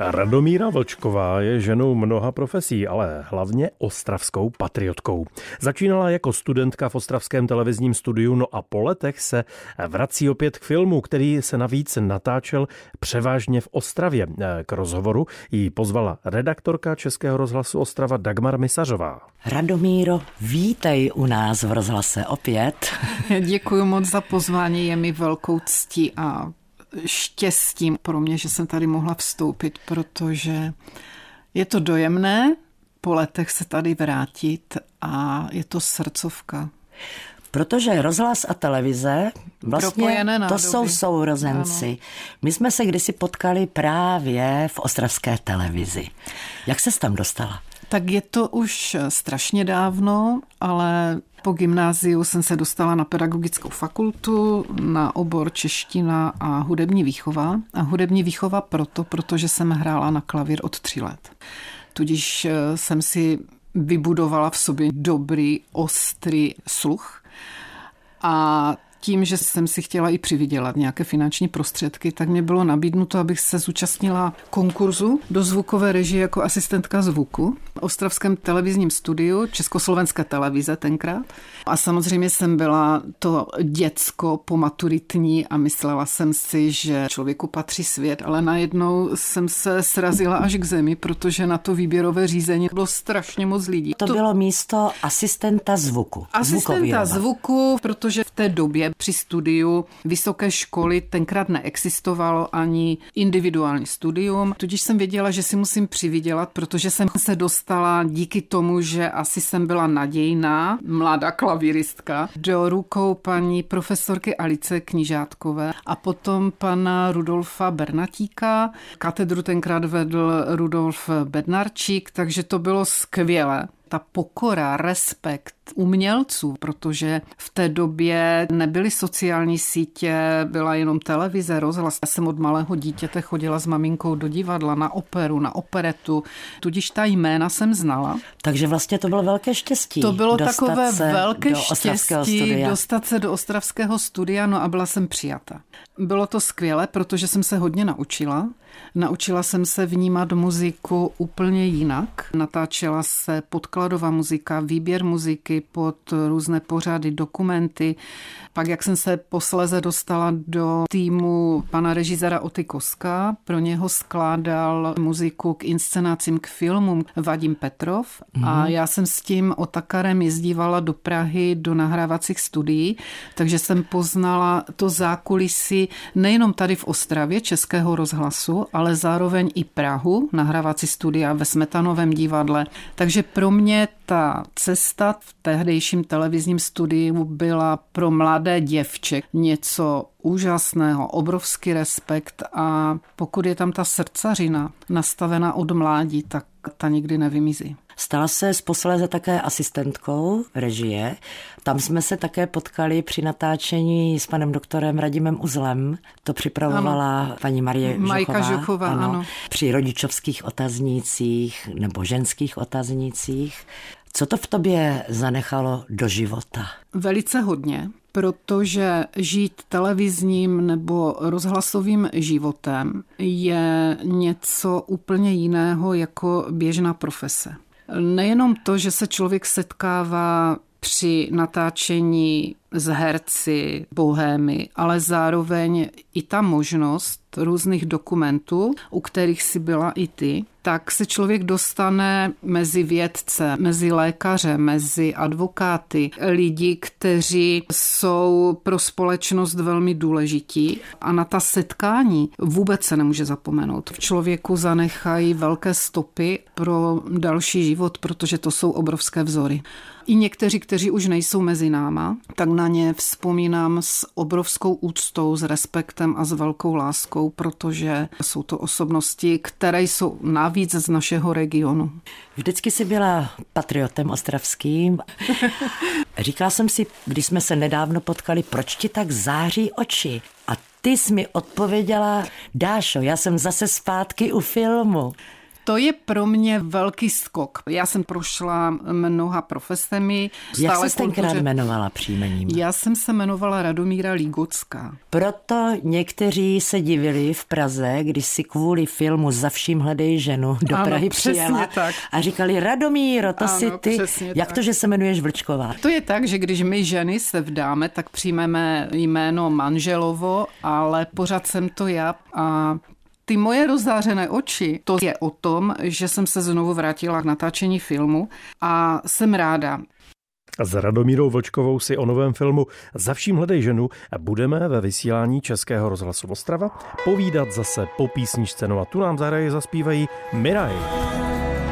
Radomíra Vlčková je ženou mnoha profesí, ale hlavně ostravskou patriotkou. Začínala jako studentka v ostravském televizním studiu, no a po letech se vrací opět k filmu, který se navíc natáčel převážně v Ostravě. K rozhovoru ji pozvala redaktorka Českého rozhlasu Ostrava Dagmar Misařová. Radomíro, vítej u nás v rozhlase opět. Děkuji moc za pozvání, je mi velkou ctí a štěstím pro mě, že jsem tady mohla vstoupit, protože je to dojemné po letech se tady vrátit a je to srdcovka. Protože rozhlas a televize vlastně to jsou sourozenci. Ano. My jsme se kdysi potkali právě v ostravské televizi. Jak se tam dostala? Tak je to už strašně dávno, ale po gymnáziu jsem se dostala na pedagogickou fakultu, na obor čeština a hudební výchova. A hudební výchova proto, protože jsem hrála na klavír od tří let. Tudíž eh, jsem si vybudovala v sobě dobrý, ostrý sluch. A tím, že jsem si chtěla i přivydělat nějaké finanční prostředky, tak mě bylo nabídnuto, abych se zúčastnila konkurzu do zvukové režie jako asistentka zvuku v Ostravském televizním studiu Československé televize tenkrát. A samozřejmě jsem byla to děcko pomaturitní a myslela jsem si, že člověku patří svět, ale najednou jsem se srazila až k zemi, protože na to výběrové řízení bylo strašně moc lidí. To, to bylo místo asistenta zvuku. Asistenta zvuku, protože v té době při studiu vysoké školy tenkrát neexistovalo ani individuální studium, tudíž jsem věděla, že si musím přivydělat, protože jsem se dostala díky tomu, že asi jsem byla nadějná, mladá klavíristka, do rukou paní profesorky Alice Knižátkové a potom pana Rudolfa Bernatíka. Katedru tenkrát vedl Rudolf Bednarčík, takže to bylo skvělé ta pokora, respekt umělců, protože v té době nebyly sociální sítě, byla jenom televize, rozhlas. Já jsem od malého dítěte chodila s maminkou do divadla, na operu, na operetu, tudíž ta jména jsem znala. Takže vlastně to bylo velké štěstí. To bylo takové velké štěstí dostat se do ostravského studia, no a byla jsem přijata. Bylo to skvělé, protože jsem se hodně naučila. Naučila jsem se vnímat muziku úplně jinak. Natáčela se podkladová muzika, výběr muziky pod různé pořady, dokumenty. Pak, jak jsem se posleze dostala do týmu pana režisera Otykoska, pro něho skládal muziku k inscenacím, k filmům Vadim Petrov mm. a mhm. já jsem s tím Otakarem jezdívala do Prahy do nahrávacích studií, takže jsem poznala to zákulisí nejenom tady v Ostravě Českého rozhlasu, ale zároveň i Prahu, nahrávací studia ve Smetanovém divadle. Takže pro mě ta cesta v tehdejším televizním studiu byla pro mladé děvče něco úžasného, obrovský respekt a pokud je tam ta srdcařina nastavená od mládí, tak ta nikdy nevymizí. Stala se posléze také asistentkou režie. Tam jsme se také potkali při natáčení s panem doktorem Radimem Uzlem. To připravovala ano. paní Marie Majka Žochová. Žochová ano, ano. Při rodičovských otaznících nebo ženských otaznících. Co to v tobě zanechalo do života? Velice hodně, protože žít televizním nebo rozhlasovým životem je něco úplně jiného jako běžná profese. Nejenom to, že se člověk setkává při natáčení z herci, bohémy, ale zároveň i ta možnost různých dokumentů, u kterých si byla i ty, tak se člověk dostane mezi vědce, mezi lékaře, mezi advokáty, lidi, kteří jsou pro společnost velmi důležití a na ta setkání vůbec se nemůže zapomenout. V člověku zanechají velké stopy pro další život, protože to jsou obrovské vzory. I někteří, kteří už nejsou mezi náma, tak na ně vzpomínám s obrovskou úctou, s respektem a s velkou láskou, protože jsou to osobnosti, které jsou navíc z našeho regionu. Vždycky jsi byla patriotem ostravským. Říkala jsem si, když jsme se nedávno potkali, proč ti tak září oči? A ty jsi mi odpověděla, Dášo, já jsem zase zpátky u filmu. To je pro mě velký skok. Já jsem prošla mnoha profesemi. Jak jsi tenkrát jmenovala příjmením? Já jsem se jmenovala Radomíra Lígocká. Proto někteří se divili v Praze, když si kvůli filmu Za vším hledej ženu do ano, Prahy přijela tak. a říkali Radomíro, to ano, si ty. Jak tak. to, že se jmenuješ Vlčková? To je tak, že když my ženy se vdáme, tak přijmeme jméno manželovo, ale pořád jsem to já a ty moje rozzářené oči, to je o tom, že jsem se znovu vrátila k natáčení filmu a jsem ráda. S Radomírou Vlčkovou si o novém filmu Za vším hledej ženu budeme ve vysílání Českého rozhlasu Ostrava povídat zase po písničce. No a tu nám zahraje zaspívají Miraj.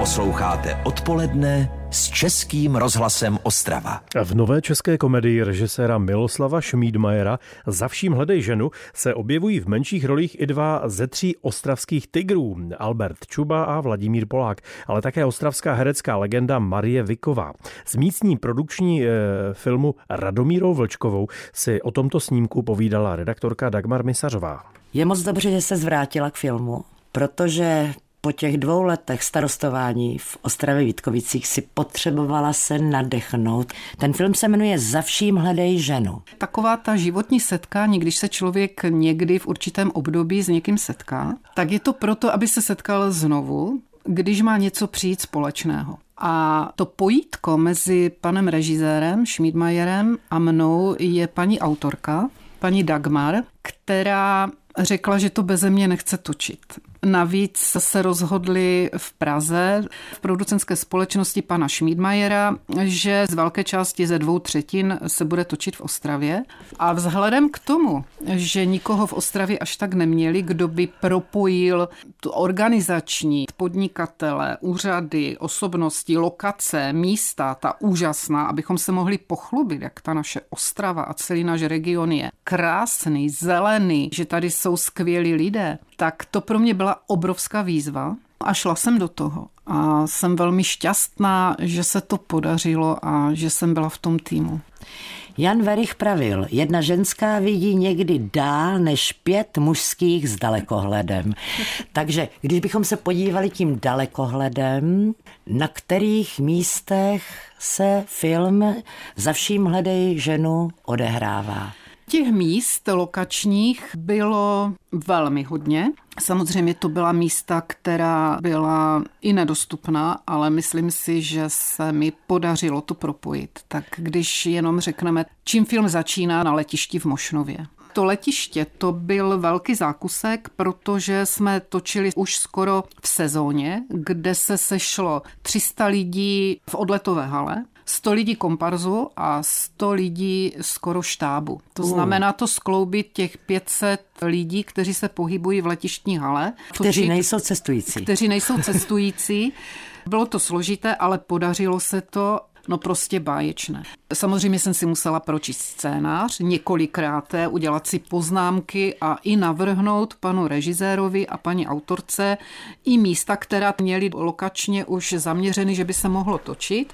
Posloucháte odpoledne s Českým rozhlasem Ostrava. V nové české komedii režiséra Miloslava Šmídmajera Za vším hledej ženu se objevují v menších rolích i dva ze tří ostravských tigrů, Albert Čuba a Vladimír Polák, ale také ostravská herecká legenda Marie Viková. Z místní produkční e, filmu Radomírou Vlčkovou si o tomto snímku povídala redaktorka Dagmar Misařová. Je moc dobře, že se zvrátila k filmu, protože po těch dvou letech starostování v Ostravě Vítkovicích si potřebovala se nadechnout. Ten film se jmenuje Za vším hledej ženu. Taková ta životní setkání, když se člověk někdy v určitém období s někým setká, tak je to proto, aby se setkal znovu, když má něco přijít společného. A to pojítko mezi panem režisérem Schmidmajerem a mnou je paní autorka, paní Dagmar, která řekla, že to beze mě nechce točit. Navíc se rozhodli v Praze v producenské společnosti pana Schmidmajera, že z velké části ze dvou třetin se bude točit v Ostravě. A vzhledem k tomu, že nikoho v Ostravě až tak neměli, kdo by propojil tu organizační, podnikatele, úřady, osobnosti, lokace, místa, ta úžasná, abychom se mohli pochlubit, jak ta naše Ostrava a celý náš region je krásný, zelený, že tady jsou skvělí lidé, tak to pro mě byla obrovská výzva a šla jsem do toho. A jsem velmi šťastná, že se to podařilo a že jsem byla v tom týmu. Jan Verich pravil, jedna ženská vidí někdy dál než pět mužských s dalekohledem. Takže když bychom se podívali tím dalekohledem, na kterých místech se film Za vším hledej ženu odehrává. Těch míst lokačních bylo velmi hodně. Samozřejmě to byla místa, která byla i nedostupná, ale myslím si, že se mi podařilo to propojit. Tak když jenom řekneme, čím film začíná na letišti v Mošnově. To letiště to byl velký zákusek, protože jsme točili už skoro v sezóně, kde se sešlo 300 lidí v odletové hale 100 lidí komparzu a 100 lidí skoro štábu. To znamená to skloubit těch 500 lidí, kteří se pohybují v letištní hale. Kteří nejsou cestující. Kteří nejsou cestující. Bylo to složité, ale podařilo se to No prostě báječné. Samozřejmě jsem si musela pročíst scénář několikrát, udělat si poznámky a i navrhnout panu režisérovi a paní autorce i místa, která měly lokačně už zaměřeny, že by se mohlo točit.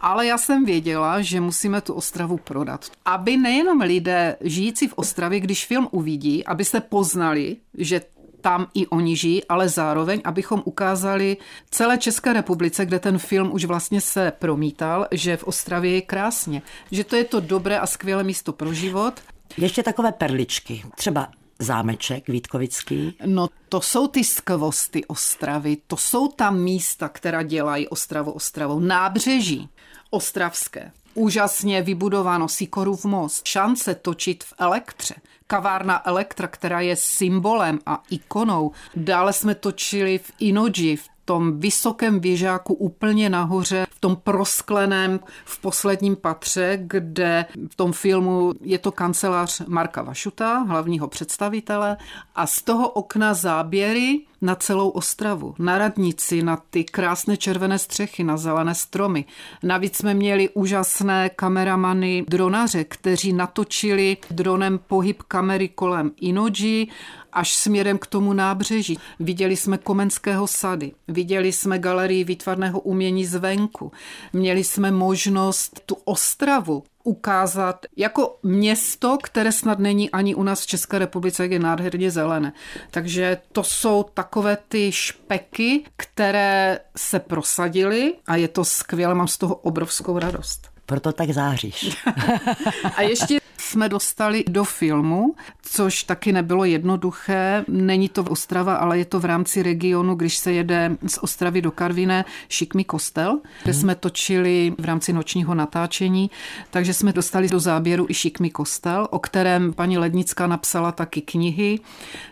Ale já jsem věděla, že musíme tu Ostravu prodat. Aby nejenom lidé žijící v Ostravě, když film uvidí, aby se poznali, že tam i oni žijí, ale zároveň, abychom ukázali celé České republice, kde ten film už vlastně se promítal, že v Ostravě je krásně, že to je to dobré a skvělé místo pro život. Ještě takové perličky, třeba zámeček Vítkovický? No to jsou ty skvosty Ostravy, to jsou tam místa, která dělají Ostravu Ostravou. Nábřeží ostravské. Úžasně vybudováno Sikorův most, šance točit v elektře, kavárna Elektra, která je symbolem a ikonou. Dále jsme točili v Inoji, v tom vysokém věžáku úplně nahoře, v tom proskleném v posledním patře, kde v tom filmu je to kancelář Marka Vašuta, hlavního představitele, a z toho okna záběry na celou Ostravu, na radnici, na ty krásné červené střechy, na zelené stromy. Navíc jsme měli úžasné kameramany dronaře, kteří natočili dronem pohyb kamery kolem Inoji až směrem k tomu nábřeží. Viděli jsme Komenského sady, viděli jsme galerii výtvarného umění zvenku, měli jsme možnost tu Ostravu ukázat jako město, které snad není ani u nás v České republice, jak je nádherně zelené. Takže to jsou takové ty špeky, které se prosadily a je to skvělé, mám z toho obrovskou radost. Proto tak záříš. a ještě jsme dostali do filmu, což taky nebylo jednoduché. Není to Ostrava, ale je to v rámci regionu, když se jede z Ostravy do Karviné, Šikmi kostel, kde jsme točili v rámci nočního natáčení, takže jsme dostali do záběru i Šikmi kostel, o kterém paní Lednická napsala taky knihy,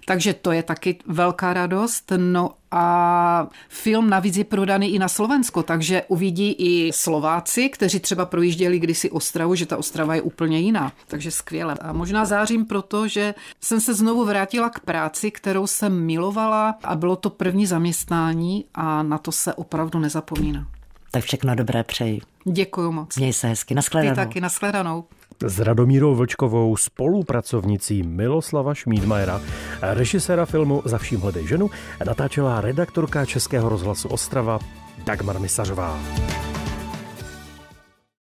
takže to je taky velká radost. No a film navíc je prodaný i na Slovensko, takže uvidí i Slováci, kteří třeba projížděli kdysi Ostravu, že ta Ostrava je úplně jiná. Takže skvěle. A možná zářím proto, že jsem se znovu vrátila k práci, kterou jsem milovala a bylo to první zaměstnání a na to se opravdu nezapomíná. Tak všechno dobré přeji. Děkuji moc. Měj se hezky. Naschledanou. Ty taky, naschledanou. S Radomírou Vlčkovou, spolupracovnicí Miloslava Šmídmajera, režiséra filmu Za vším hledej ženu, natáčela redaktorka Českého rozhlasu Ostrava Dagmar Misařová.